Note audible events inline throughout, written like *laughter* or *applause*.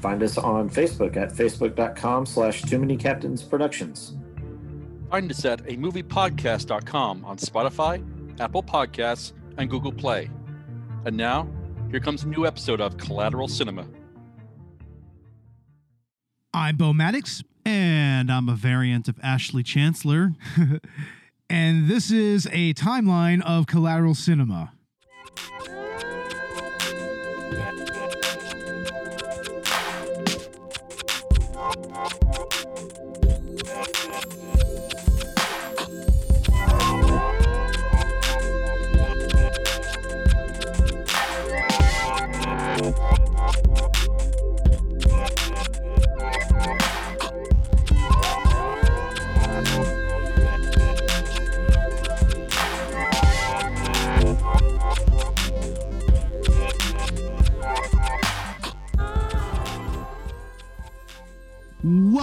Find us on Facebook at facebook.com slash too many captains productions. Find us at a moviepodcast.com on Spotify, Apple Podcasts, and Google Play. And now, here comes a new episode of Collateral Cinema. I'm Bo Maddox, And I'm a variant of Ashley Chancellor. *laughs* and this is a timeline of collateral cinema.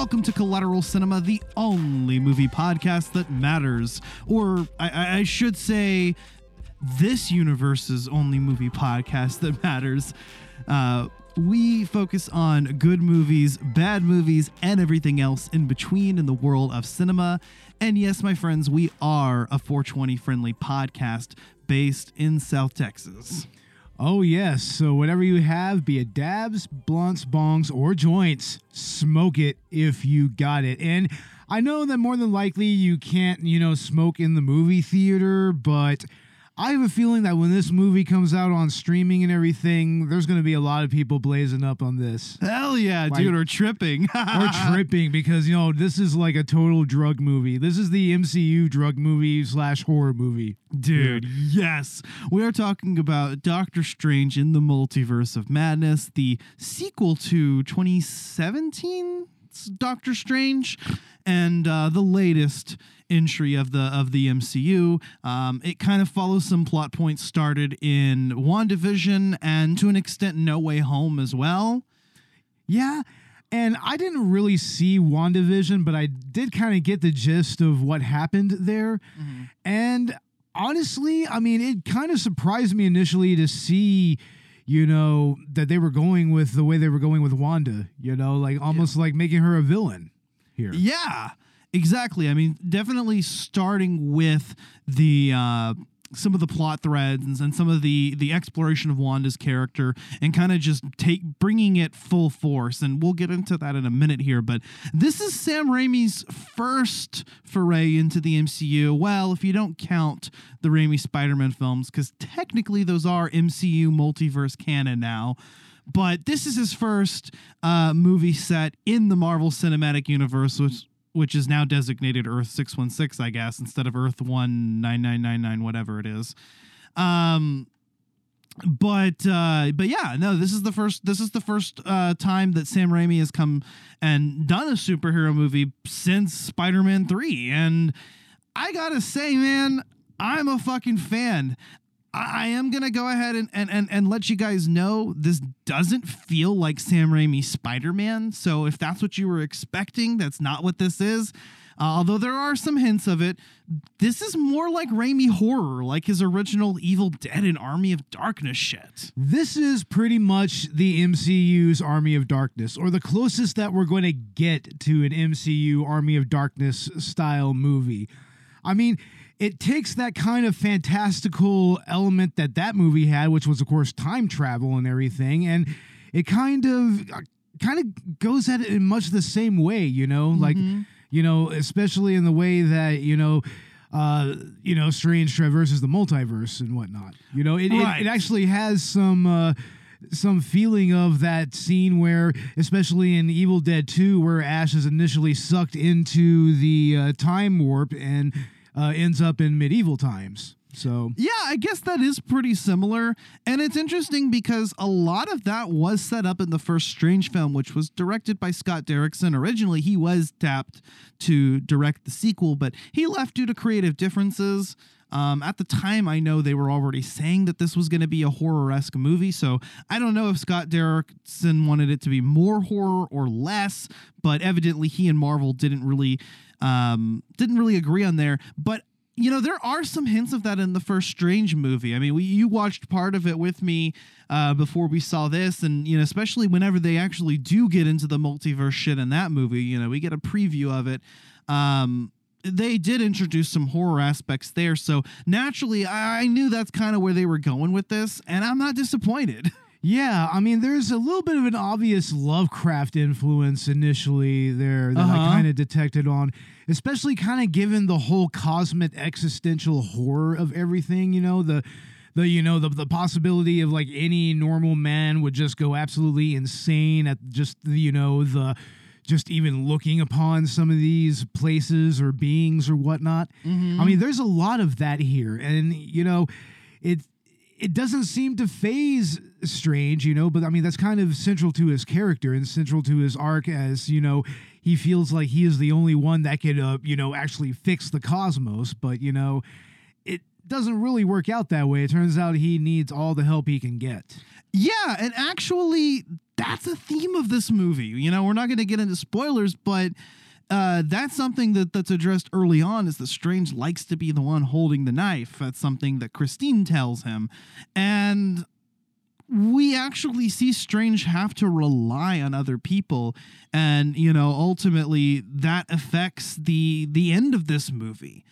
Welcome to Collateral Cinema, the only movie podcast that matters. Or I- I, should say, this universe's only movie podcast that matters. Uh, we focus on good movies, bad movies, and everything else in between in the world of cinema. And yes, my friends, we are a 420 friendly podcast based in South Texas. Oh, yes. So, whatever you have, be it dabs, blunts, bongs, or joints, smoke it if you got it. And I know that more than likely you can't, you know, smoke in the movie theater, but I have a feeling that when this movie comes out on streaming and everything, there's going to be a lot of people blazing up on this. Hell yeah, Like- dude, or tripping. or *laughs* tripping because, you know, this is like a total drug movie. This is the MCU drug movie slash horror movie. Dude, yes. We are talking about Doctor Strange in the Multiverse of Madness, the sequel to 2017 Doctor Strange, and uh, the latest entry of the of the MCU. Um, it kind of follows some plot points started in WandaVision and to an extent No Way Home as well. Yeah. And I didn't really see WandaVision, but I did kind of get the gist of what happened there. And honestly, I mean, it kind of surprised me initially to see, you know, that they were going with the way they were going with Wanda, you know, like almost like making her a villain here. Yeah, exactly. I mean, definitely starting with the uh, some of the plot threads and, some of the the exploration of Wanda's character, and kind of just take bringing it full force. And we'll get into that in a minute here. But this is Sam Raimi's first foray into the MCU. Well, if you don't count the Raimi Spider-Man films, because technically those are MCU multiverse canon now but this is his first uh, movie set in the Marvel Cinematic Universe, which which is now designated Earth six one six, I guess, instead of Earth one nine nine nine nine, whatever it is. Um, but uh, but yeah, no, this is the first this is the first uh, time that Sam Raimi has come and done a superhero movie since Spider Man three, and I gotta say, man, I'm a fucking fan. I am gonna go ahead and, and, and, and let you guys know this doesn't feel like Sam Raimi's Spider-Man. So if that's what you were expecting, that's not what this is. Uh, although there are some hints of it, this is more like Raimi horror, like his original Evil Dead and Army of Darkness shit. This is pretty much the MCU's Army of Darkness, or the closest that we're going to get to an MCU Army of Darkness style movie. I mean, it takes that kind of fantastical element that that movie had, which was, of course, time travel and everything, and it kind of kind of goes at it in much the same way, you know, like you know, especially in the way that you know. Uh, you know, Strange traverses the multiverse and whatnot. You know, it, it- it, actually has some uh, some feeling of that scene where, especially in Evil Dead 2, where Ash is initially sucked into the uh, time warp and uh, ends up in medieval times. So Yeah, I guess that is pretty similar. And it's interesting because a lot of that was set up in the first Strange film, which was directed by Scott Derrickson. Originally, he was tapped to direct the sequel, but he left due to creative differences. Um, at the time, I know they were already saying that this was going to be a horror esque movie. So I don't know if Scott Derrickson wanted it to be more horror or less, but evidently he and Marvel didn't really um, didn't really agree on there. But you know, there are some hints of that in the first Strange movie. I mean, we, you watched part of it with me uh, before we saw this, and you know, especially whenever they actually do get into the multiverse shit in that movie, you know, we get a preview of it. Um, they did introduce some horror aspects there, so naturally, I, I knew that's kind of where they were going with this, and I'm not disappointed. *laughs* Yeah, I mean, there's a little bit of an obvious Lovecraft influence initially there that I Uh-huh. kind of detected on, especially kind of given the whole cosmic existential horror of everything. You know, the the you know the the possibility of like any normal man would just go absolutely insane at just you know the just even looking upon some of these places or beings or whatnot. I mean, there's a lot of that here, and you know, it it doesn't seem to phase Strange, you know, but I mean that's kind of central to his character and central to his arc as you know he feels like he is the only one that could uh, you know actually fix the cosmos, but you know it doesn't really work out that way. It turns out he needs all the help he can get. Yeah, and actually, that's a theme of this movie. You know, we're not going to get into spoilers, but uh, that's something that that's addressed early on. Is that Strange likes to be the one holding the knife? That's something that Christine tells him, and we actually see Strange have to rely on other people, and you know, ultimately, that affects the the end of this movie.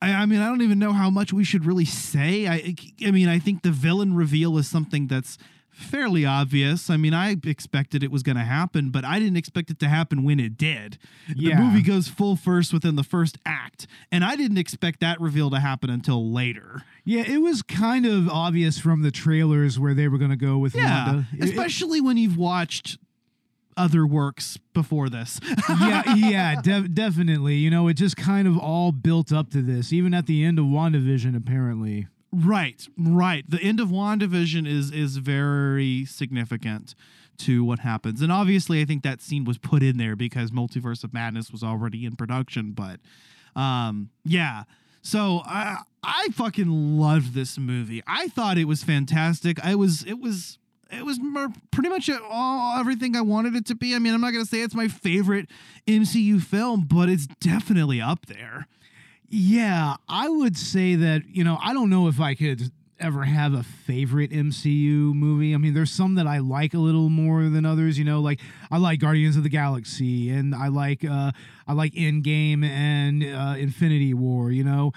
I, I mean, I don't even know how much we should really say. I, I mean, I think the villain reveal is something that's fairly obvious. I mean, I expected it was going to happen, but I didn't expect it to happen when it did. Yeah. The movie goes full first within the first act, and I didn't expect that reveal to happen until later. Yeah, it was kind of obvious from the trailers where they were going to go with Yeah, Wanda. It- it- especially when you've watched other works before this. *laughs* yeah, yeah, def- definitely. You know, it just kind of all built up to this, even at the end of WandaVision, apparently. Right, right. The end of WandaVision is is very significant to what happens. And obviously I think that scene was put in there because Multiverse of Madness was already in production, but um yeah. So I I fucking loved this movie. I thought it was fantastic. I was it was it was pretty much all everything I wanted it to be. I mean, I'm not to say it's my favorite MCU film, but it's definitely up there. Yeah, I would say that, you know, I don't know if I could ever have a favorite MCU movie. I mean, there's some that I like a little more than others, you know, like I like Guardians of the Galaxy and I like uh I like Endgame and uh Infinity War, you know.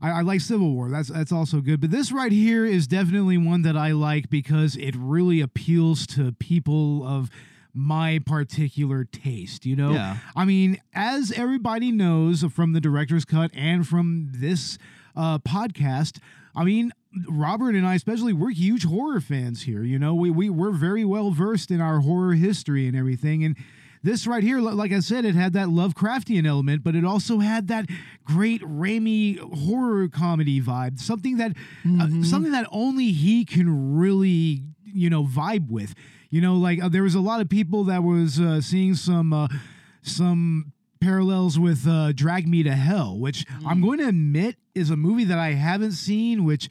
I, I like Civil War. That's that's also good. But this right here is definitely one that I like because it really appeals to people of my particular taste, you know? Yeah. I mean, as everybody knows from the director's cut and from this uh, podcast, I mean, Robert and I, especially, we're huge horror fans here. You know, we, we, we're very well versed in our horror history and everything. And this right here, like I said, it had that Lovecraftian element, but it also had that great Raimi horror comedy vibe. Something that, uh, something that only he can really, you know, vibe with. You know, like uh, there was a lot of people that was uh, seeing some, uh, some parallels with uh, Drag Me to Hell, which I'm going to admit is a movie that I haven't seen, which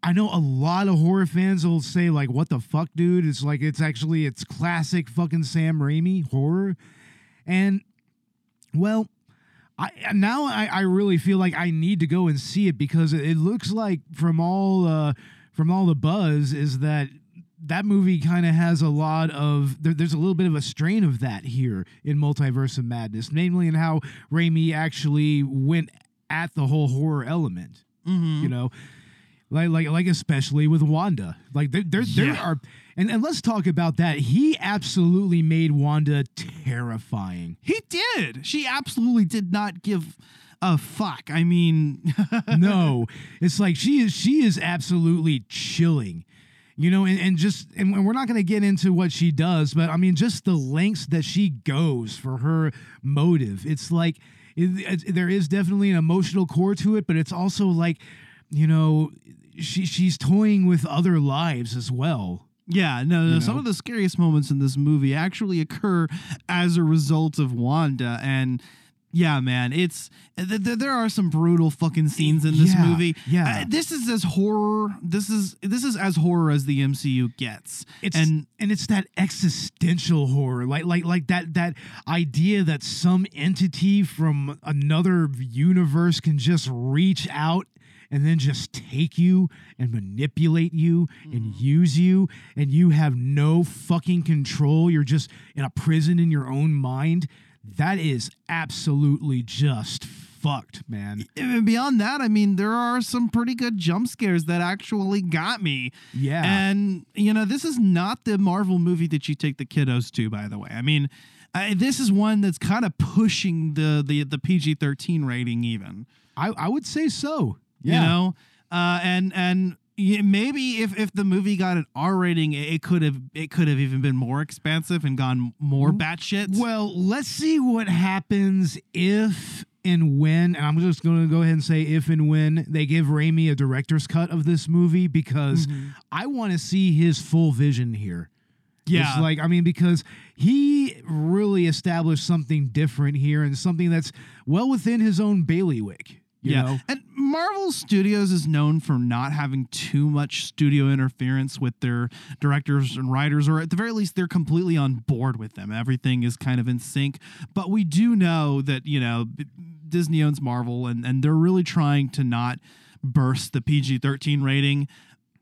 I know a lot of horror fans will say like, "What the fuck, dude?" It's like it's actually it's classic fucking Sam Raimi horror, and well, I now I, I really feel like I need to go and see it because it, it looks like from all uh, from all the buzz is that that movie kind of has a lot of there, there's a little bit of a strain of that here in Multiverse of Madness, namely in how Raimi actually went at the whole horror element. Mm-hmm. You know, like like like especially with Wanda. Like there there, there are and, and let's talk about that. He absolutely made Wanda terrifying. He did. She absolutely did not give a fuck. I mean, *laughs* no, it's like she is she is absolutely chilling. You know, and, and just and we're not going to get into what she does, but I mean, just the lengths that she goes for her motive. It's like it, it- there is definitely an emotional core to it, but it's also like you know, she she's toying with other lives as well. Yeah, no, no. You Some of the scariest moments in this movie actually occur as a result of Wanda, and yeah, man, it's th- th- there are some brutal fucking scenes in this Yeah, movie. yeah. Uh, this is as horror. This is this is as horror as the MCU gets. It's and and it's that existential horror, like like like that that idea that some entity from another universe can just reach out and then just take you and manipulate you and use you and you have no fucking control. You're just in a prison in your own mind. That is absolutely just fucked, man. and beyond that, I mean, there are some pretty good jump scares that actually got me. Yeah. And, you know, this is not the Marvel movie that you take the kiddos to, by the way. I mean, I, this is one that's kind of pushing the, the, the PG 13 rating, even. I, I would say so. Yeah. You know? Uh, and, and, yeah, maybe if, if the movie got an R rating, it could have it could have even been more expansive and gone more batshit. Well, let's see what happens if and when, and I'm just going to go ahead and say if and when they give Raimi a director's cut of this movie because mm-hmm. I want to see his full vision here. yeah, It's like, I mean, because he really established something different here and something that's well within his own bailiwick. You yeah. know? And Marvel Studios is known for not having too much studio interference with their directors and writers, or at the very least, they're completely on board with them. Everything is kind of in sync. But we do know that, you know, Disney owns Marvel and, and they're really trying to not burst the PG 13 rating.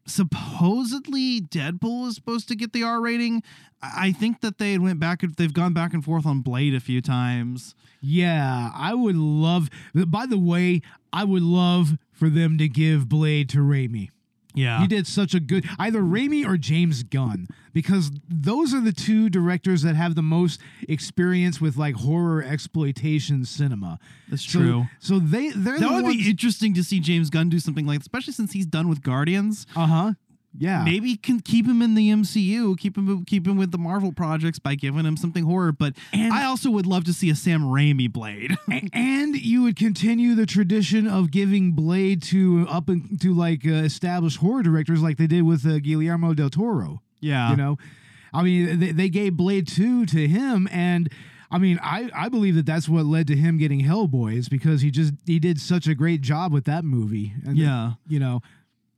Supposedly, Deadpool is supposed to get the R rating. I think that they went back they've gone back and forth on Blade a few times. Yeah, I would love, by the way, I would love for them to give Blade to Raimi. Yeah. He did such a good either Raimi or James Gunn because those are the two directors that have the most experience with like horror exploitation cinema. That's So- true. So they they're That the would ones, be interesting to see James Gunn do something like, especially since he's done with Guardians. uh huh. Yeah. Maybe can keep him in the MCU, keep him keep him with the Marvel projects by giving him something horror. But And- I also would love to see a Sam Raimi Blade. *laughs* And you would continue the tradition of giving Blade to up and to like uh, established horror directors like they did with uh, Guillermo del Toro. yeah, You know, I mean, they, they gave Blade 2 to him. And I mean, I, I believe that that's what led to him getting Hellboy is because he just, he did such a great job with that movie. And, yeah, You know,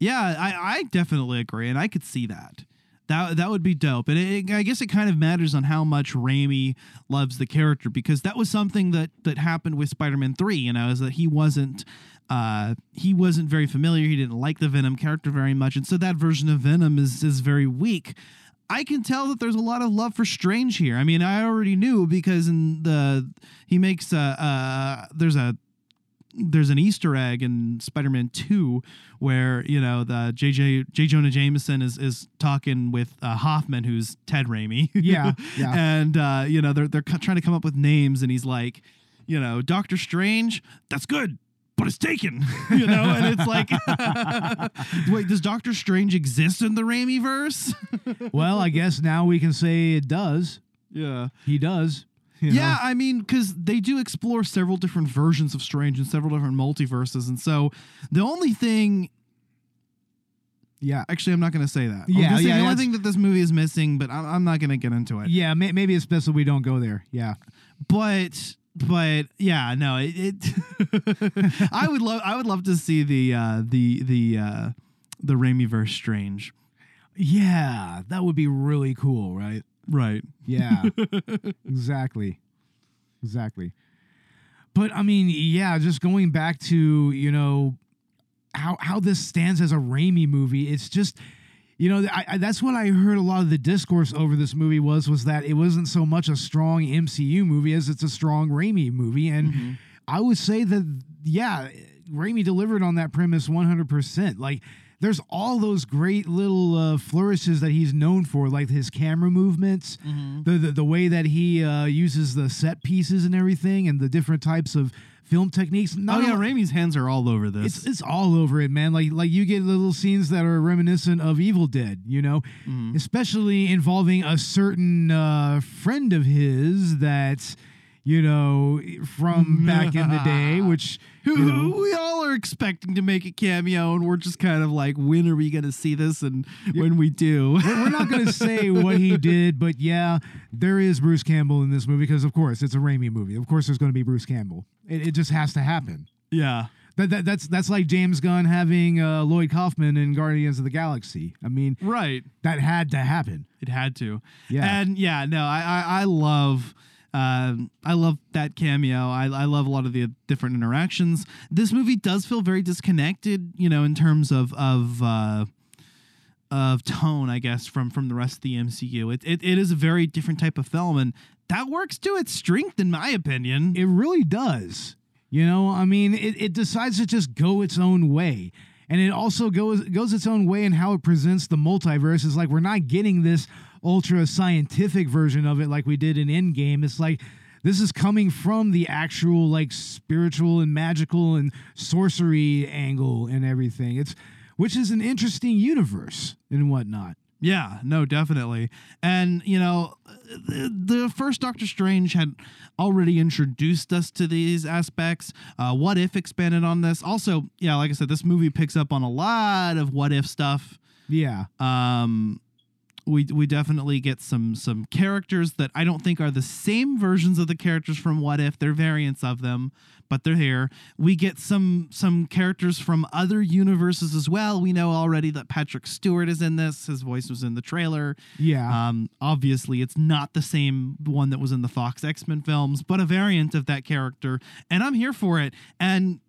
yeah. I, I definitely agree, and I could see that. That that would be dope. And it, I guess it kind of matters on how much Raimi loves the character because that was something that that happened with Spider-Man Three. You know, is that he wasn't. Uh, he wasn't very familiar. He didn't like the Venom character very much, and so that version of Venom is is very weak. I can tell that there's a lot of love for Strange here. I mean, I already knew because in the he makes a uh, there's a there's an Easter egg in Spider-Man 2 where, you know, the JJ J Jonah Jameson is is talking with uh, Hoffman who's Ted Raimi. Yeah, yeah. *laughs* and uh, you know, they're they're trying to come up with names and he's like, you know, Doctor Strange, that's good. But it's taken, *laughs* you know, and it's like, *laughs* wait, does Doctor Strange exist in the Raimi verse? well, I guess now we can say it does. yeah, He does. You Yeah. I mean, because they do explore several different versions of Strange and several different multiverses, and so the only thing, Yeah. actually, I'm not going to say that. Yeah, say yeah, The only thing that this movie is missing, but I'm, I'm not going to get into it. Yeah. May, maybe it's best that we don't go there. Yeah. But, but yeah, no, it. it *laughs* I would love, I would love to see the, uh, the, the, uh, the Raimi verse Strange. Yeah. That would be really cool, right? Right. Yeah. *laughs* exactly. Exactly. But I mean, yeah, just going back to, you know, how how this stands as a Raimi movie, it's just you know, I, I, that's what I heard a lot of the discourse over this movie was was that it wasn't so much a strong MCU movie as it's a strong Raimi movie, and mm-hmm. I would say that yeah, Raimi delivered on that premise one hundred percent. Like, there's all those great little uh, flourishes that he's known for, like his camera movements, the, the the way that he uh, uses the set pieces and everything, and the different types of film techniques. Oh yeah, only- Raimi's hands are all over this. it's it's all over it, man. Like like you get little scenes that are reminiscent of Evil Dead, you know, especially involving a certain uh, friend of his that you know, from back in the day, *laughs* which Who, you know, we all are expecting to make a cameo, and we're just kind of like, when are we going to see this? And when we do, we're we're not going to say what he did, but yeah, there is Bruce Campbell in this movie because, of course, it's a Raimi movie. Of course, there's going to be Bruce Campbell. It, it just has to happen. yeah, That, that that's that's like James Gunn having uh, Lloyd Kaufman in Guardians of the Galaxy. I mean, right. that had to happen. It had to. Yeah. And yeah, no, I I, I love. Um, I love that cameo. I, I love a lot of the different interactions. This movie does feel very disconnected, you know, in terms of of uh, of tone, I guess, from from the rest of the MCU. It, it it is a very different type of film, and that works to its strength, in my opinion. It really does. You know, I mean, it, it decides to just go its own way. And it also goes goes its own way in how it presents the multiverse. It's like we're not getting this ultra scientific version of it like we did in Endgame. It's like this is coming from the actual like spiritual and magical and sorcery angle and everything. It's which is an interesting universe and whatnot. Yeah, no, definitely. And, you know, the, the first Doctor Strange had already introduced us to these aspects. Uh, what if expanded on this? Also, yeah, like I said, this movie picks up on a lot of what if stuff. Yeah. Um, we we definitely get some some characters that I don't think are the same versions of the characters from What If. They're variants of them, but they're here. We get some some characters from other universes as well. We know already that Patrick Stewart is in this. His voice was in the trailer. Yeah. Um, obviously, it's not the same one that was in the Fox X Men films, but a variant of that character, and I'm here for it. And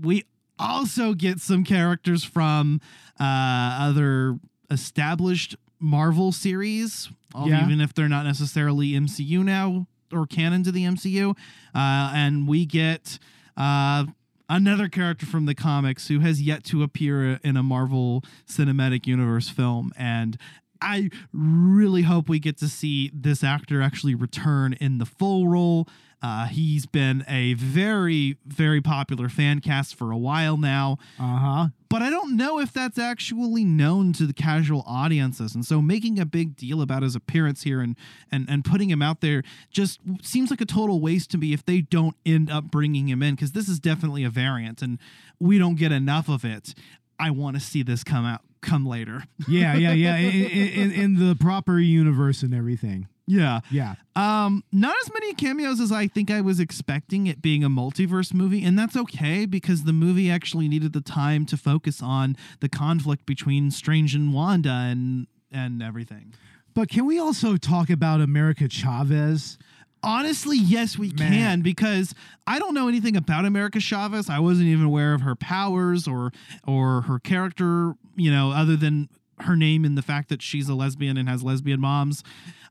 we also get some characters from uh, other established Marvel series, Yeah. even if they're not necessarily MCU now or canon to the MCU. Uh, and we get uh, another character from the comics who has yet to appear in a Marvel Cinematic Universe film. And I really hope we get to see this actor actually return in the full role. Uh, he's been a very, very popular fan cast for a while now, Uh huh. but I don't know if that's actually known to the casual audiences. And so making a big deal about his appearance here and, and, and putting him out there just seems like a total waste to me if they don't end up bringing him in, because this is definitely a variant and we don't get enough of it. I want to see this come out, come later. Yeah. Yeah. Yeah. *laughs* in, in, in the proper universe and everything. Yeah. Yeah. Um, not as many cameos as I think I was expecting it being a multiverse movie, and that's okay because the movie actually needed the time to focus on the conflict between Strange and Wanda and and everything. But can we also talk about America Chavez? Honestly, yes, we Man. can because I don't know anything about America Chavez. I wasn't even aware of her powers or or her character, you know, other than her name and the fact that she's a lesbian and has lesbian moms.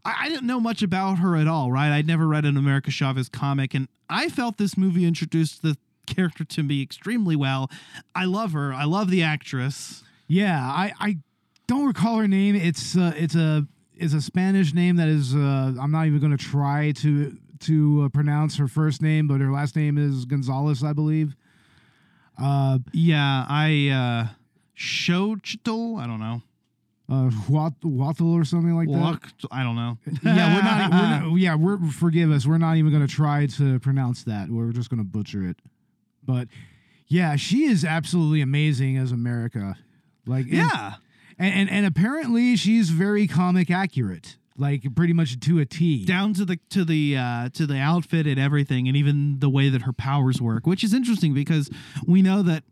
I, I didn't know much about her at all, right? I'd never read an America Chavez comic, and I felt this movie introduced the character to me extremely well. I love her. I love the actress. Yeah, I, I don't recall her name. It's uh, it's a it's a Spanish name that is uh, I'm not even going to try to to uh, pronounce her first name, but her last name is Gonzalez, I believe. Uh, Yeah, I uh Xochitl, I don't know. Uh, Wat- Wathel or something like that. I don't know. *laughs* yeah, we're not, we're not. *laughs* Yeah, we're forgive us. We're not even going to try to pronounce that. We're just going to butcher it. But yeah, she is absolutely amazing as America. Like and- Yeah. and, and and apparently she's very comic accurate, like pretty much to a T. down to the to the uh, to the outfit and everything, and even the way that her powers work, which is interesting because we know that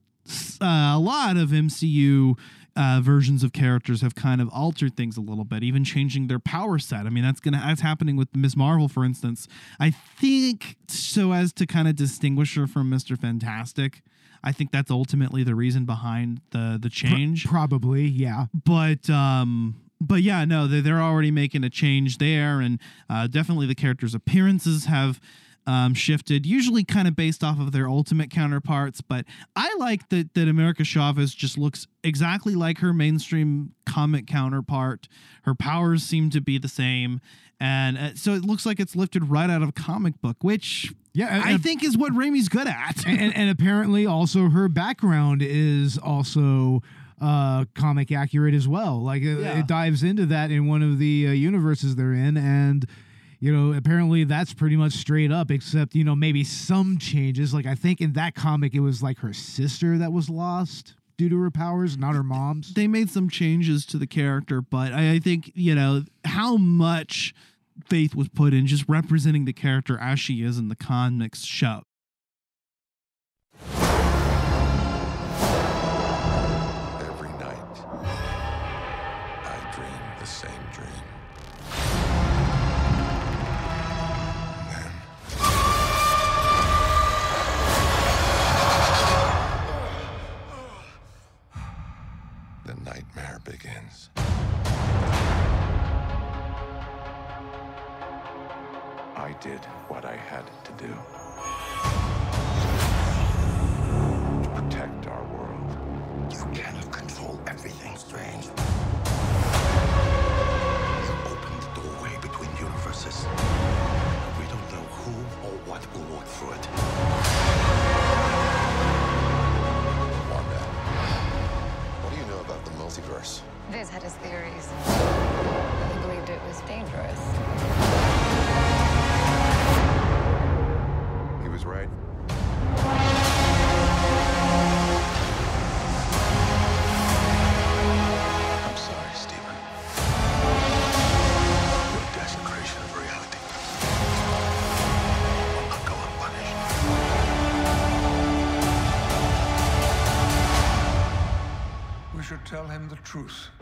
uh, a lot of MCU uh, versions of characters have kind of altered things a little bit, even changing their power set. I mean, that's gonna that's happening with Miss Marvel, for instance. I think so as to kind of distinguish her from Mister Fantastic. I think that's ultimately the reason behind the the change Probably, yeah. but um but yeah no they're, they're already making a change there and uh, definitely the characters appearances have um, shifted usually kind of based off of their ultimate counterparts but i like that that america chavez just looks exactly like her mainstream comic counterpart. Her powers seem to be the same and uh, so it looks like it's lifted right out of a comic book which Yeah, i think is what Raimi's good at. And, and apparently also her background is also uh comic accurate as well. Like it, it dives into that in one of the uh, universes they're in and you know, apparently that's pretty much straight up, except, you know, maybe some changes. Like, I think in that comic, it was like her sister that was lost due to her powers, not her mom's. They made some changes to the character, but I, I think, you know, how much faith was put in just representing the character as she is in the comics show. Truth.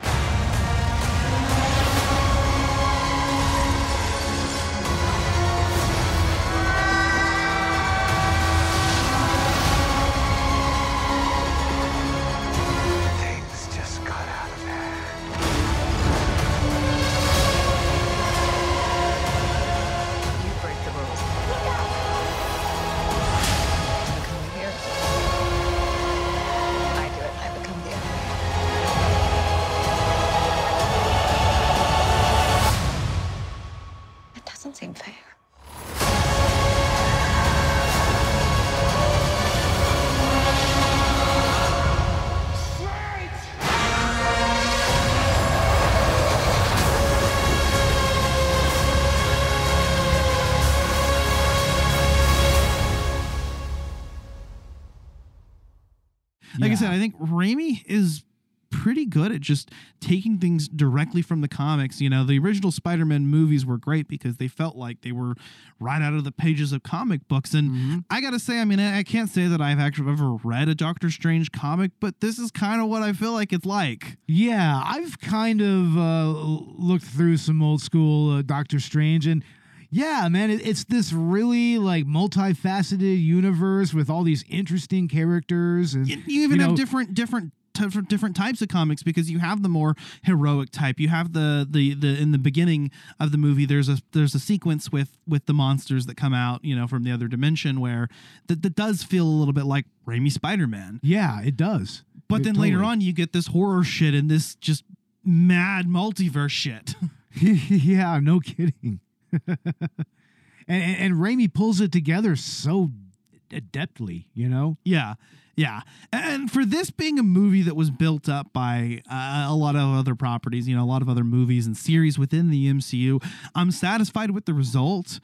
I Yeah. said, I think Raimi is pretty good at just taking things directly from the comics. You know, the original Spider-Man movies were great because they felt like they were right out of the pages of comic books. And Mm-hmm. I gotta say, I mean, I I can't say that I've actually ever read a Doctor Strange comic, but this is kind of what I feel like it's like. Yeah, I've kind of uh, looked through some old school uh, Doctor Strange, and yeah, man, it's this really like multifaceted universe with all these interesting characters, and You, you even know, have different different different types of comics because you have the more heroic type. You have the the the in the beginning of the movie. There's a there's a sequence with with the monsters that come out, you know, from the other dimension where that, that does feel a little bit like Raimi Spider Man. yeah, it does. But It then later on, you get this horror shit and this just mad multiverse shit. *laughs* yeah, no kidding. *laughs* and, and and Raimi pulls it together so adeptly, you know. Yeah, yeah. And for this being a movie that was built up by uh, a lot of other properties, you know, a lot of other movies and series within the MCU, I'm satisfied with the result.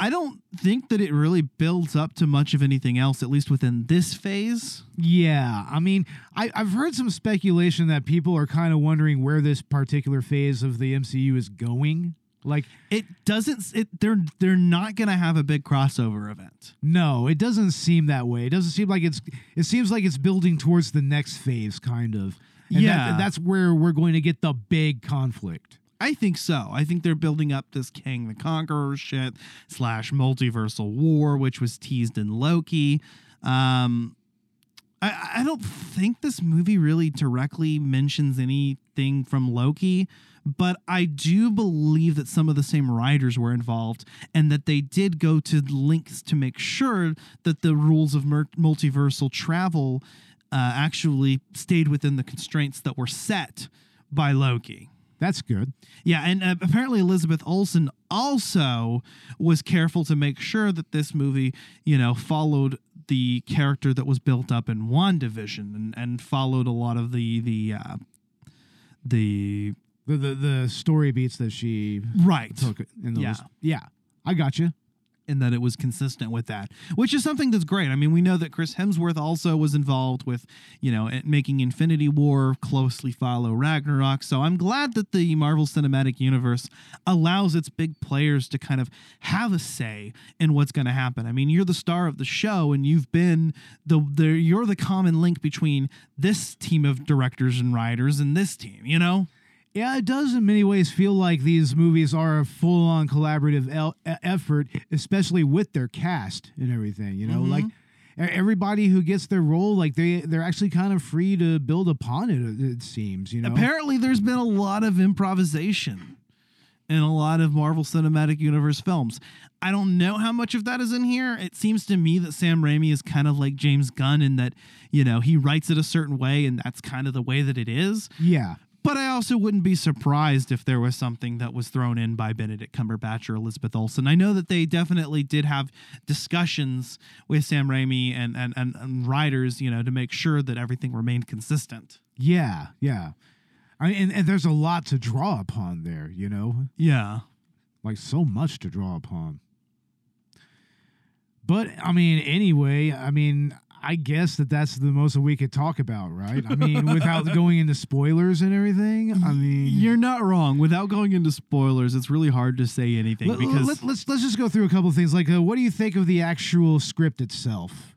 I don't think that it really builds up to much of anything else, at least within this phase. Yeah, I mean, I, I've heard some speculation that people are kind of wondering where this particular phase of the MCU is going. Like, It doesn't. It they're they're not gonna have a big crossover event. no, it doesn't seem that way. It doesn't seem like it's. It seems like it's building towards the next phase, kind of. And that- Yeah. that's where we're going to get the big conflict. I think so. I think they're building up this Kang the Conqueror shit slash multiversal war, which was teased in Loki. Um, I, I don't think this movie really directly mentions anything from Loki, but I do believe that some of the same writers were involved and that they did go to lengths to make sure that the rules of multiversal travel uh, actually stayed within the constraints that were set by Loki. That's good. Yeah, and uh, apparently Elizabeth Olsen also was careful to make sure that this movie, you know, followed the character that was built up in WandaVision and, and followed a lot of the the uh, the the the, the story beats that she Right. took in those. Yeah. yeah, I got you. And that it was consistent with that, which is something that's great. I mean, we know that Chris Hemsworth also was involved with, you know, making Infinity War closely follow Ragnarok. So I'm glad that the Marvel Cinematic Universe allows its big players to kind of have a say in what's going to happen. I mean, you're the star of the show, and you've been the, the you're the common link between this team of directors and writers and this team. You know. Yeah, it does in many ways feel like these movies are a full on collaborative el- effort, especially with their cast and everything. You know, Mhm. like everybody who gets their role, like they they're actually kind of free to build upon it. It it seems, you know. Apparently, there's been a lot of improvisation in a lot of Marvel Cinematic Universe films. I don't know how much of that is in here. It seems to me that Sam Raimi is kind of like James Gunn in that, you know, he writes it a certain way and that's kind of the way that it is. Yeah. But I also wouldn't be surprised if there was something that was thrown in by Benedict Cumberbatch or Elizabeth Olsen. I know that they definitely did have discussions with Sam Raimi and, and, and, and writers, you know, to make sure that everything remained consistent. Yeah, yeah. I and, and there's a lot to draw upon there, you know? Yeah. Like so much to draw upon. But I mean, anyway, I mean, I guess that that's the most that we could talk about, right? I mean, without *laughs* going into spoilers and everything. I mean, You're not wrong. Without going into spoilers, it's really hard to say anything let, because let, let's let's just go through a couple of things. Like, uh, what do you think of the actual script itself?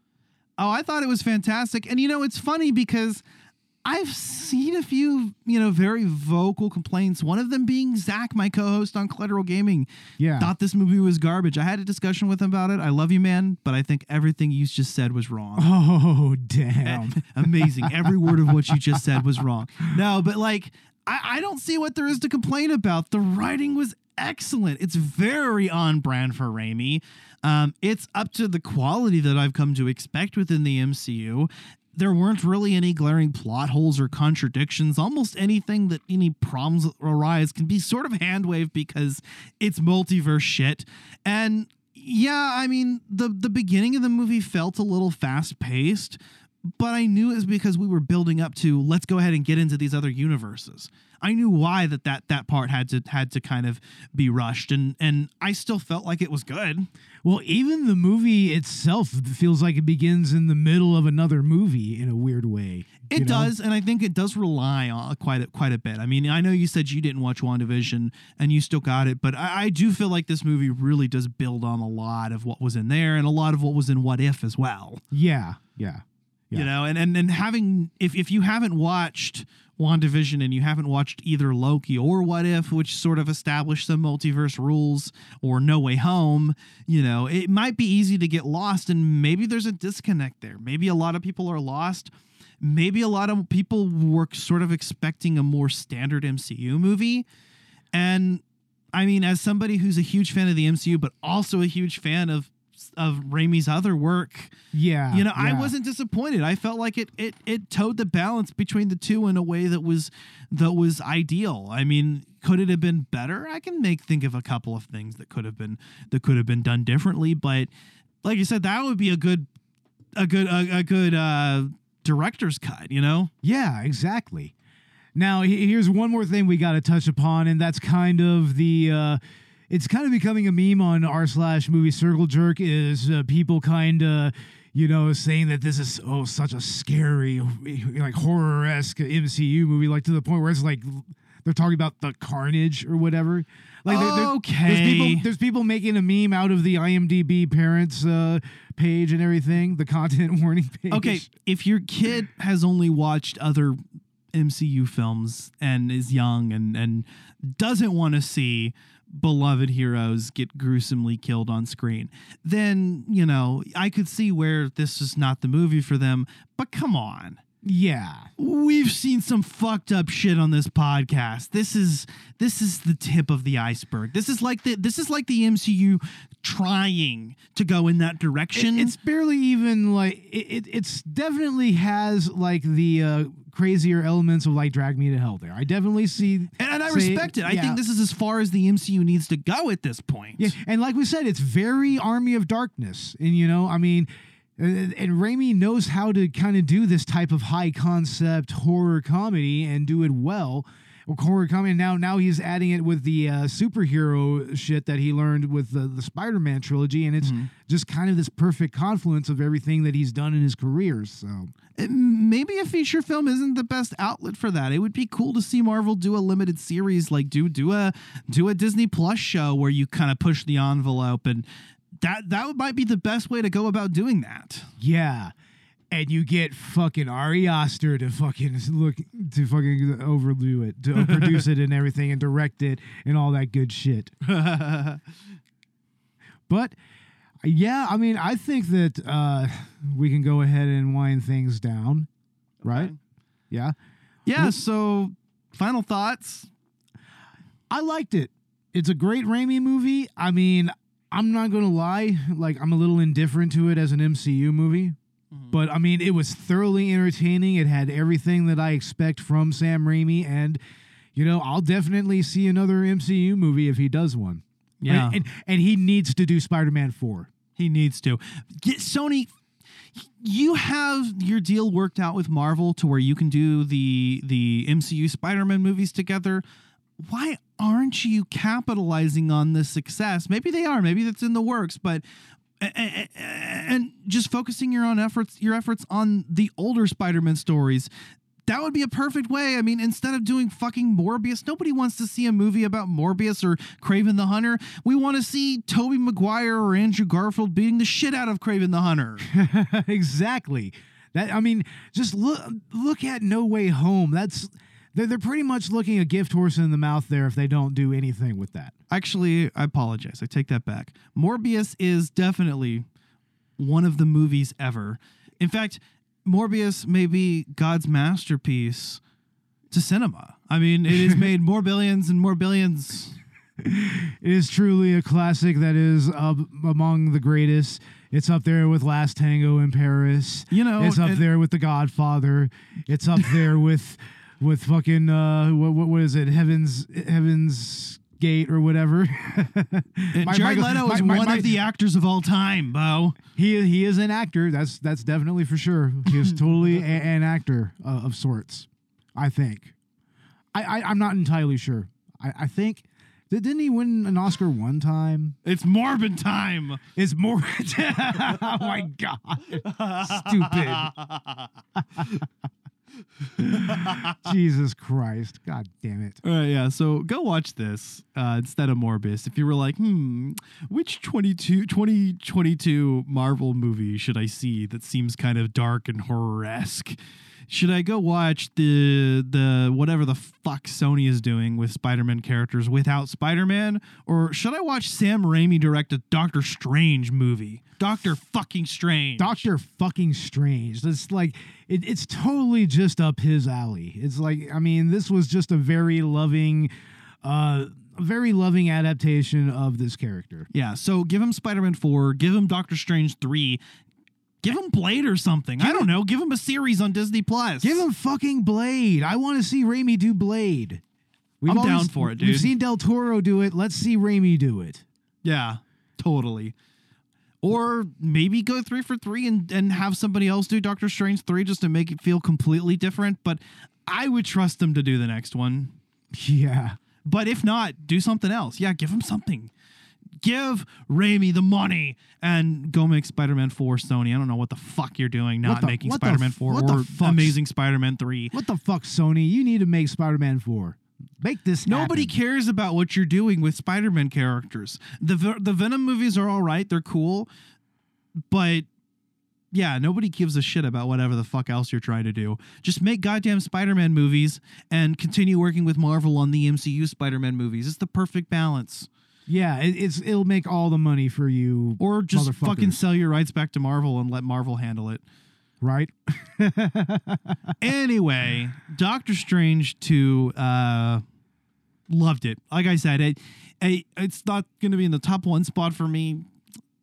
oh, I thought it was fantastic. And you know, it's funny because I've seen a few, you know, very vocal complaints. One of them being Zach, my co-host on Collateral Gaming, Yeah. thought this movie was garbage. I had a discussion with him about it. I love you, man, but I think everything you just said was wrong. *laughs* Oh, damn. *laughs* Amazing. Every word of what you just said was wrong. No, but like, I, I don't see what there is to complain about. The writing was excellent. It's very on brand for Raimi. Um, it's up to the quality that I've come to expect within the MCU. There weren't really any glaring plot holes or contradictions. Almost anything that any problems arise can be sort of hand waved because it's multiverse shit. And yeah, I mean the the beginning of the movie felt a little fast paced, but I knew it was because we were building up to let's go ahead and get into these other universes. I knew why that that that part had to had to kind of be rushed, and and I still felt like it was good. Well, even the movie itself feels like it begins in the middle of another movie in a weird way. It know? does, and I think it does rely on uh, quite a, quite a bit. I mean, I know you said you didn't watch WandaVision and you still got it, but I, I do feel like this movie really does build on a lot of what was in there and a lot of what was in What If as well. Yeah, yeah. Yeah. You know, and, and and having if if you haven't watched WandaVision and you haven't watched either Loki or What If, which sort of established some multiverse rules, or No Way Home, you know, it might be easy to get lost and maybe there's a disconnect there. Maybe a lot of people are lost. Maybe a lot of people were sort of expecting a more standard MCU movie. And I mean, as somebody who's a huge fan of the MCU, but also a huge fan of of Raimi's other work, Yeah. you know, I wasn't disappointed. I felt like it it it towed the balance between the two in a way that was that was ideal. I mean, could it have been better? I can make think of a couple of things that could have been that could have been done differently, but like you said, that would be a good a good a, a good uh director's cut, you know? Yeah, exactly. Now, here's one more thing we got to touch upon, and that's kind of the. Uh, it's kind of becoming a meme on r slash movie circle jerk is uh, people kind of you know saying that this is oh such a scary like horror esque MCU movie like to the point where it's like they're talking about the carnage or whatever. Like there- there's Okay. people there's people making a meme out of the IMDb parents uh, page and everything, the content *laughs* warning page. Okay, if your kid has only watched other MCU films and is young and and doesn't want to see beloved heroes get gruesomely killed on screen, then, you know, I could see where this is not the movie for them, but come on. Yeah. We've seen some fucked up shit on this podcast. This is this is the tip of the iceberg. This is like the this is like the MCU trying to go in that direction. It- it's barely even like it, it. It's definitely has like the uh, crazier elements of like drag me to hell. There, I definitely see, and, and I say- respect it. I yeah. think this is as far as the MCU needs to go at this point. Yeah, and like we said, it's very Army of Darkness, and you know, I mean, and, and Raimi knows how to kind of do this type of high concept horror comedy and do it well. Horror comedy. Now, now he's adding it with the uh, superhero shit that he learned with the, the Spider-Man trilogy, and it's just kind of this perfect confluence of everything that he's done in his career. So It- maybe a feature film isn't the best outlet for that. It would be cool to see Marvel do a limited series, like do do a do a Disney Plus show where you kind of push the envelope, and that that might be the best way to go about doing that. yeah. And you get fucking Ari Aster to fucking look to fucking overdo it, to produce it and everything, and direct it and all that good shit. *laughs* But yeah, I mean, I think that uh, we can go ahead and wind things down, right? Yeah. Yeah. So, final thoughts. I liked it. It's a great Raimi movie. I mean, I'm not going to lie, like, I'm a little indifferent to it as an MCU movie. Mm-hmm. But I mean, it was thoroughly entertaining. It had everything that I expect from Sam Raimi. And, you know, I'll definitely see another MCU movie if he does one. Yeah. And, and, and he needs to do Spider Man 4. He needs to get Sony. You have your deal worked out with Marvel to where you can do the the MCU Spider-Man movies together. Why aren't you capitalizing on this success? Maybe they are. Maybe that's in the works, but a- a- a- and just focusing your own efforts your efforts on the older Spider-Man stories. That would be a perfect way. I mean, instead of doing fucking Morbius, nobody wants to see a movie about Morbius or Kraven the Hunter. We want to see Tobey Maguire or Andrew Garfield beating the shit out of Kraven the Hunter. *laughs* exactly. That I mean, just look look at No Way Home. That's they're pretty much looking a gift horse in the mouth there if they don't do anything with that. Actually, I apologize. I take that back. Morbius is definitely one of the movies ever. In fact, Morbius may be God's masterpiece to cinema. I mean, it has *laughs* made more billions and more billions. It is truly a classic that is uh, among the greatest. It's up there with Last Tango in Paris. You know, it's up and- there with The Godfather. It's up there with with fucking uh, what, what what is it? Heaven's Heaven's Gate or whatever. *laughs* My- Jared my- Leto my- is my- one of the actors of all time, Bo. He he is an actor. That's that's definitely for sure. He is *laughs* totally a, an actor uh, of sorts. I think. I, I I'm not entirely sure. I I think. Did, didn't he win an Oscar one time? It's Morbid time. It's more. *laughs* oh my god! Stupid. *laughs* Jesus Christ! God damn it! All right, yeah. So go watch this uh, instead of Morbius. If you were like, hmm, which 22, 2022 Marvel movie should I see that seems kind of dark and horror esque? Should I go watch the the whatever the fuck Sony is doing with Spider-Man characters without Spider-Man, or should I watch Sam Raimi direct a Doctor Strange movie? Doctor fucking Strange. Doctor fucking Strange. That's like it, it's totally just up his alley. It's like I mean, this was just a very loving, uh, very loving adaptation of this character. Yeah, so give him Spider-Man 4, give him Doctor Strange 3, give him Blade or something. I don't know, give him a series on Disney Plus. Give him fucking Blade. I want to see Raimi do Blade. I'm down for it, dude. We've seen Del Toro do it. Let's see Raimi do it. Yeah, totally. Or maybe go 3 for 3 and and have somebody else do Doctor Strange 3 just to make it feel completely different, but I would trust them to do the next one. *laughs* Yeah. But if not, do something else. Yeah, give him something. Give Raimi the money and go make Spider-Man 4 Sony. I don't know what the fuck you're doing not the- making Spider-Man 4 what or Amazing Spider-Man 3. What the fuck, Sony? You need to make Spider-Man four. Make this. Nobody happen. cares about what you're doing with Spider-Man characters. The the Venom movies are all right, they're cool, but yeah, nobody gives a shit about whatever the fuck else you're trying to do. Just make goddamn Spider-Man movies and continue working with Marvel on the MCU Spider-Man movies. It's the perfect balance. Yeah, it, it's it'll make all the money for you, Or just fucking sell your rights back to Marvel and let Marvel handle it. right? *laughs* anyway, Doctor Strange 2 uh loved it. Like I said, it, it it's not going to be in the top 1 spot for me.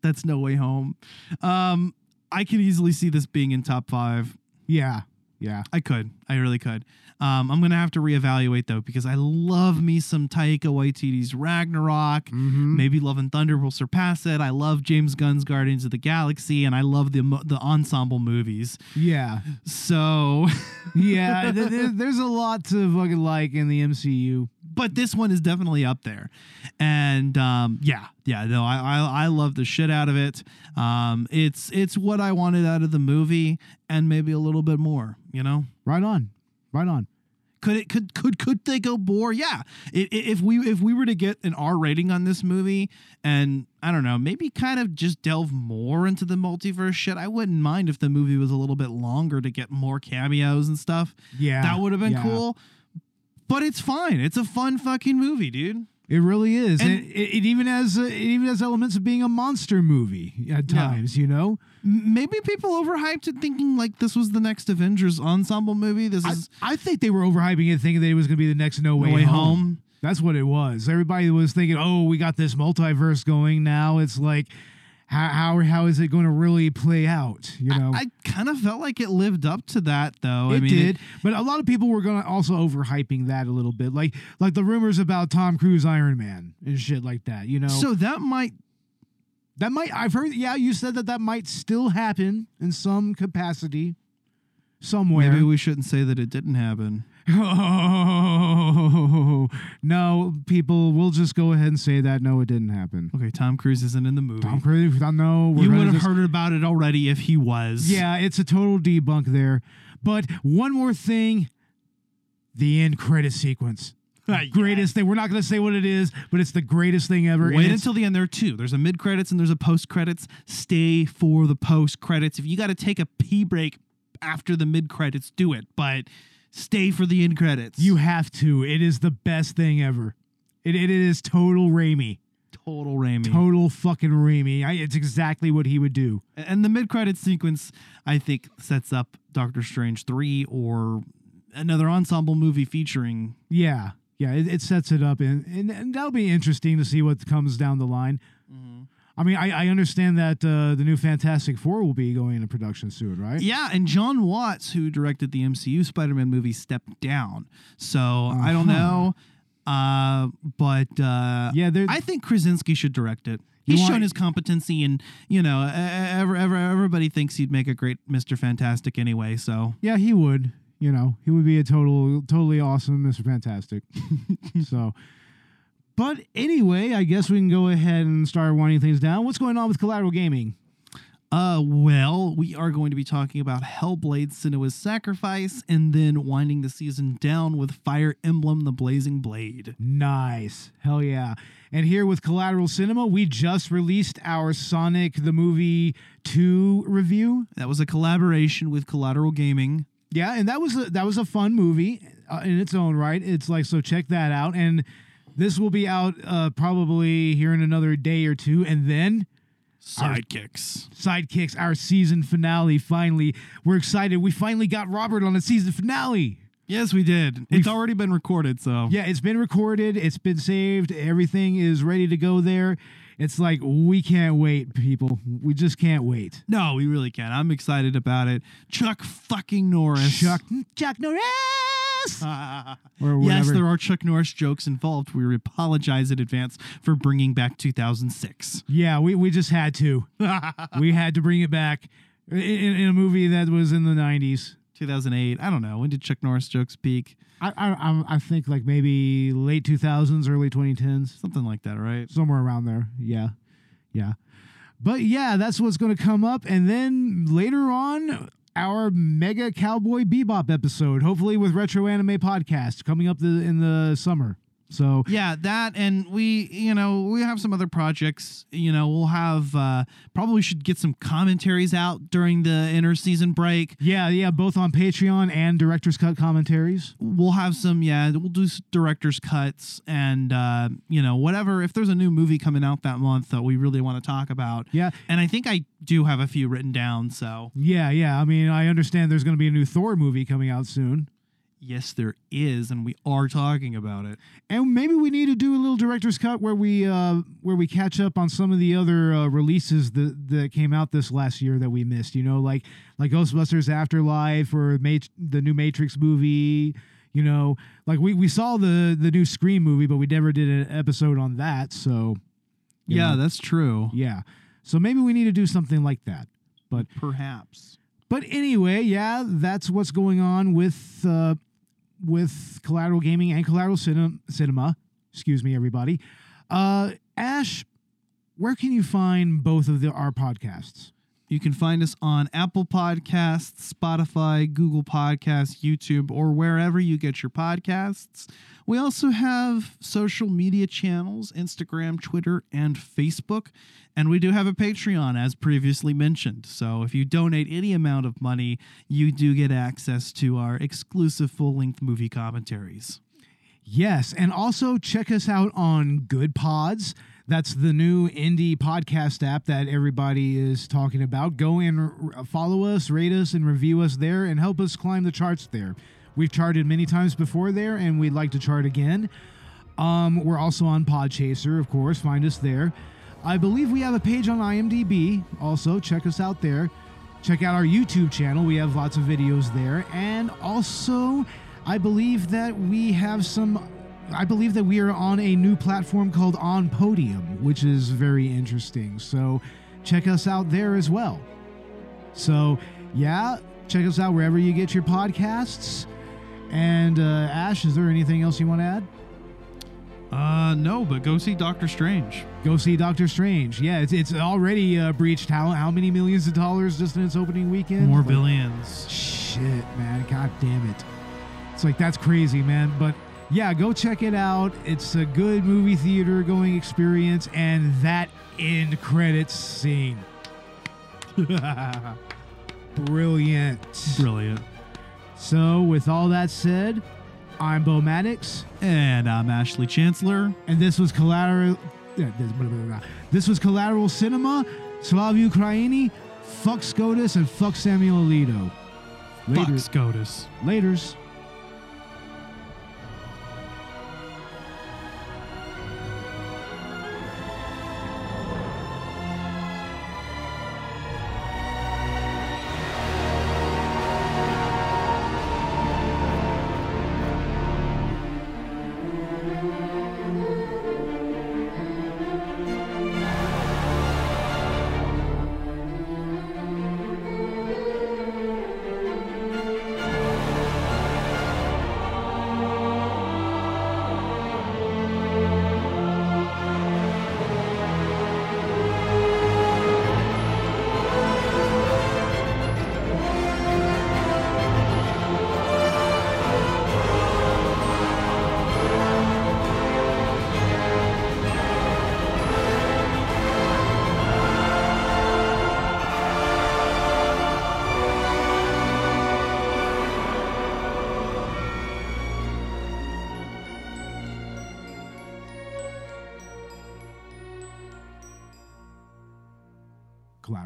That's no way home. Um I can easily see this being in top 5. Yeah, Yeah. I could. I really could. Um, I'm gonna have to reevaluate though because I love me some Taika Waititi's Ragnarok. Mm-hmm. Maybe Love and Thunder will surpass it. I love James Gunn's Guardians of the Galaxy, and I love the the ensemble movies. Yeah. So, *laughs* Yeah. th- th- there's a lot to fucking like in the MCU. But this one is definitely up there. And um, yeah, yeah, no, I, I I love the shit out of it. Um, it's it's what I wanted out of the movie, and maybe a little bit more. You know. Right on. Right on. Could it could could could they go more? Yeah. I- i- if we if we were to get an R rating on this movie and I don't know, maybe kind of just delve more into the multiverse shit, I wouldn't mind if the movie was a little bit longer to get more cameos and stuff. Yeah. That would have been yeah. cool. But it's fine. It's a fun fucking movie, dude. It really is, and, And- it, it even has uh, it even has elements of being a monster movie at Yeah. times. You know, Maybe people overhyped it thinking like this was the next Avengers ensemble movie. This I, is I think they were overhyping it, thinking that it was going to be the next No Way, No Way Home. Home. That's what it was. Everybody was thinking, "Oh, we got this multiverse going now." It's like, how how how is it going to really play out? You know, I kind of felt like it lived up to that though. it I mean, did, but a lot of people were going to also overhyping that a little bit, like like the rumors about Tom Cruise Iron Man and shit like that. You know, so that might that might I've heard. Yeah, you said that that might still happen in some capacity, somewhere. maybe we shouldn't say that it didn't happen. Oh *laughs* no, people! We'll just go ahead and say that no, it didn't happen. Okay, Tom Cruise isn't in the movie. Tom Cruise, I know we're you would have just- heard about it already if he was. Yeah, it's a total debunk there. But one more thing: the end credit sequence. *laughs* Greatest thing. We're not going to say what it is, but it's the greatest thing ever. Wait until the end. There are two. There's a mid credits and there's a post credits. Stay for the post credits. If you got to take a pee break after the mid credits, do it. But stay for the end credits. you have to. It is the best thing ever. It, it is total Raimi. total Raimi. Total fucking Raimi. I, it's exactly what he would do. and the mid credit sequence, I think, sets up Doctor Strange three or another ensemble movie featuring. Yeah, yeah, it, it sets it up, and, and and that'll be interesting to see what comes down the line. Mm-hmm. I mean, I, I understand that uh, the new Fantastic Four will be going into production soon, right? Yeah, and John Watts, who directed the MCU Spider Man movie, stepped down. So I don't Uh-huh. know. Uh, but uh, Yeah, I think Krasinski should direct it. He's want- shown his competency, and you know, ever, ever, everybody thinks he'd make a great Mister Fantastic anyway. So Yeah, he would. You know, he would be a total, totally awesome Mr. Fantastic. *laughs* so, but anyway, I guess we can go ahead and start winding things down. What's going on with Collateral Gaming? Uh, well, we are going to be talking about Hellblade: Senua's Sacrifice, and then winding the season down with Fire Emblem: The Blazing Blade. Nice. Hell yeah. And here with Collateral Cinema, we just released our Sonic the Movie 2 review. That was a collaboration with Collateral Gaming. Yeah, and that was a, that was a fun movie uh, in its own right. It's like so check that out and this will be out uh, probably here in another day or two and then Sidekicks. Sidekicks our season finale finally. We're excited. We finally got Robert on the season finale. Yes, we did. It's already been recorded, so Yeah, it's been recorded, it's been saved, everything is ready to go there. It's like we can't wait, people. We just can't wait. No, we really can't. I'm excited about it. Chuck fucking Norris. Chuck Chuck Norris. *laughs* or yes, whatever. there are Chuck Norris jokes involved. We apologize in advance for bringing back 2006. Yeah, we, we just had to. *laughs* we had to bring it back in, in in a movie that was in the 90s. 2008. I don't know. When did Chuck Norris jokes peak? I, I I'm- I think like maybe late 2000s, early 2010s, Something like that, right? somewhere around there. Yeah, yeah. But yeah, that's what's going to come up, and then later on, our mega Cowboy Bebop episode, hopefully with Retro Anime Podcast, coming up the, in the summer. So Yeah, that and we, you know, we have some other projects. You know, we'll have uh probably should get some commentaries out during the inter season break. yeah, yeah, both on Patreon and Director's Cut commentaries. We'll have some, yeah, we'll do director's cuts and uh, you know, whatever. If there's a new movie coming out that month that we really want to talk about. Yeah, And I think I do have a few written down, so Yeah, yeah. I mean, I understand there's going to be a new Thor movie coming out soon. Yes, there is, and we are talking about it. And maybe we need to do a little director's cut where we uh, where we catch up on some of the other uh, releases that that came out this last year that we missed. You know, like like Ghostbusters Afterlife or Mat- the new Matrix movie. You know, like we, we saw the the new Scream movie, but we never did an episode on that. So Yeah, know, that's true. yeah. So maybe we need to do something like that. But Perhaps. but anyway, yeah, that's what's going on with uh, with Collateral Gaming and Collateral Cinema. Cinema. Excuse me, everybody. Uh, Ash, where can you find both of the, our podcasts? You can find us on Apple Podcasts, Spotify, Google Podcasts, YouTube, or wherever you get your podcasts. We also have social media channels Instagram, Twitter, and Facebook. And we do have a Patreon, as previously mentioned. So if you donate any amount of money, you do get access to our exclusive full length movie commentaries. Yes, and also check us out on Goodpods. That's the new indie podcast app that everybody is talking about. Go and follow us, rate us, and review us there, and help us climb the charts there. We've charted many times before there, and we'd like to chart again. Um, we're also on Podchaser, of course. Find us there. I believe we have a page on IMDb. Also, check us out there. Check out our YouTube channel. We have lots of videos there. And also, I believe that we have some. I believe that we are on a new platform called On Podium, which is very interesting. So check us out there as well. So, yeah, check us out wherever you get your podcasts. And uh, Ash, is there anything else you want to add? Uh, no, but go see Doctor Strange. Go see Doctor Strange. Yeah, it's, it's already uh, breached how how many millions of dollars just in its opening weekend? More Like, billions. Shit, man. God damn it. It's like that's crazy, man. But yeah, go check it out. It's a good movie theater going experience, and that end credits scene. *laughs* Brilliant. Brilliant. So, with all that said, I'm Bo Maddox, And I'm Ashley Chancellor. and this was Collateral. This, was Collateral Cinema. Slava Ukraini, fuck SCOTUS, and fuck Samuel Alito. Fuck Later. SCOTUS. Laters.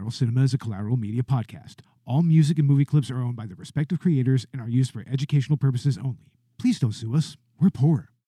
Collateral Cinema is a collateral media podcast. All music and movie clips are owned by their respective creators and are used for educational purposes only. Please don't sue us. We're poor.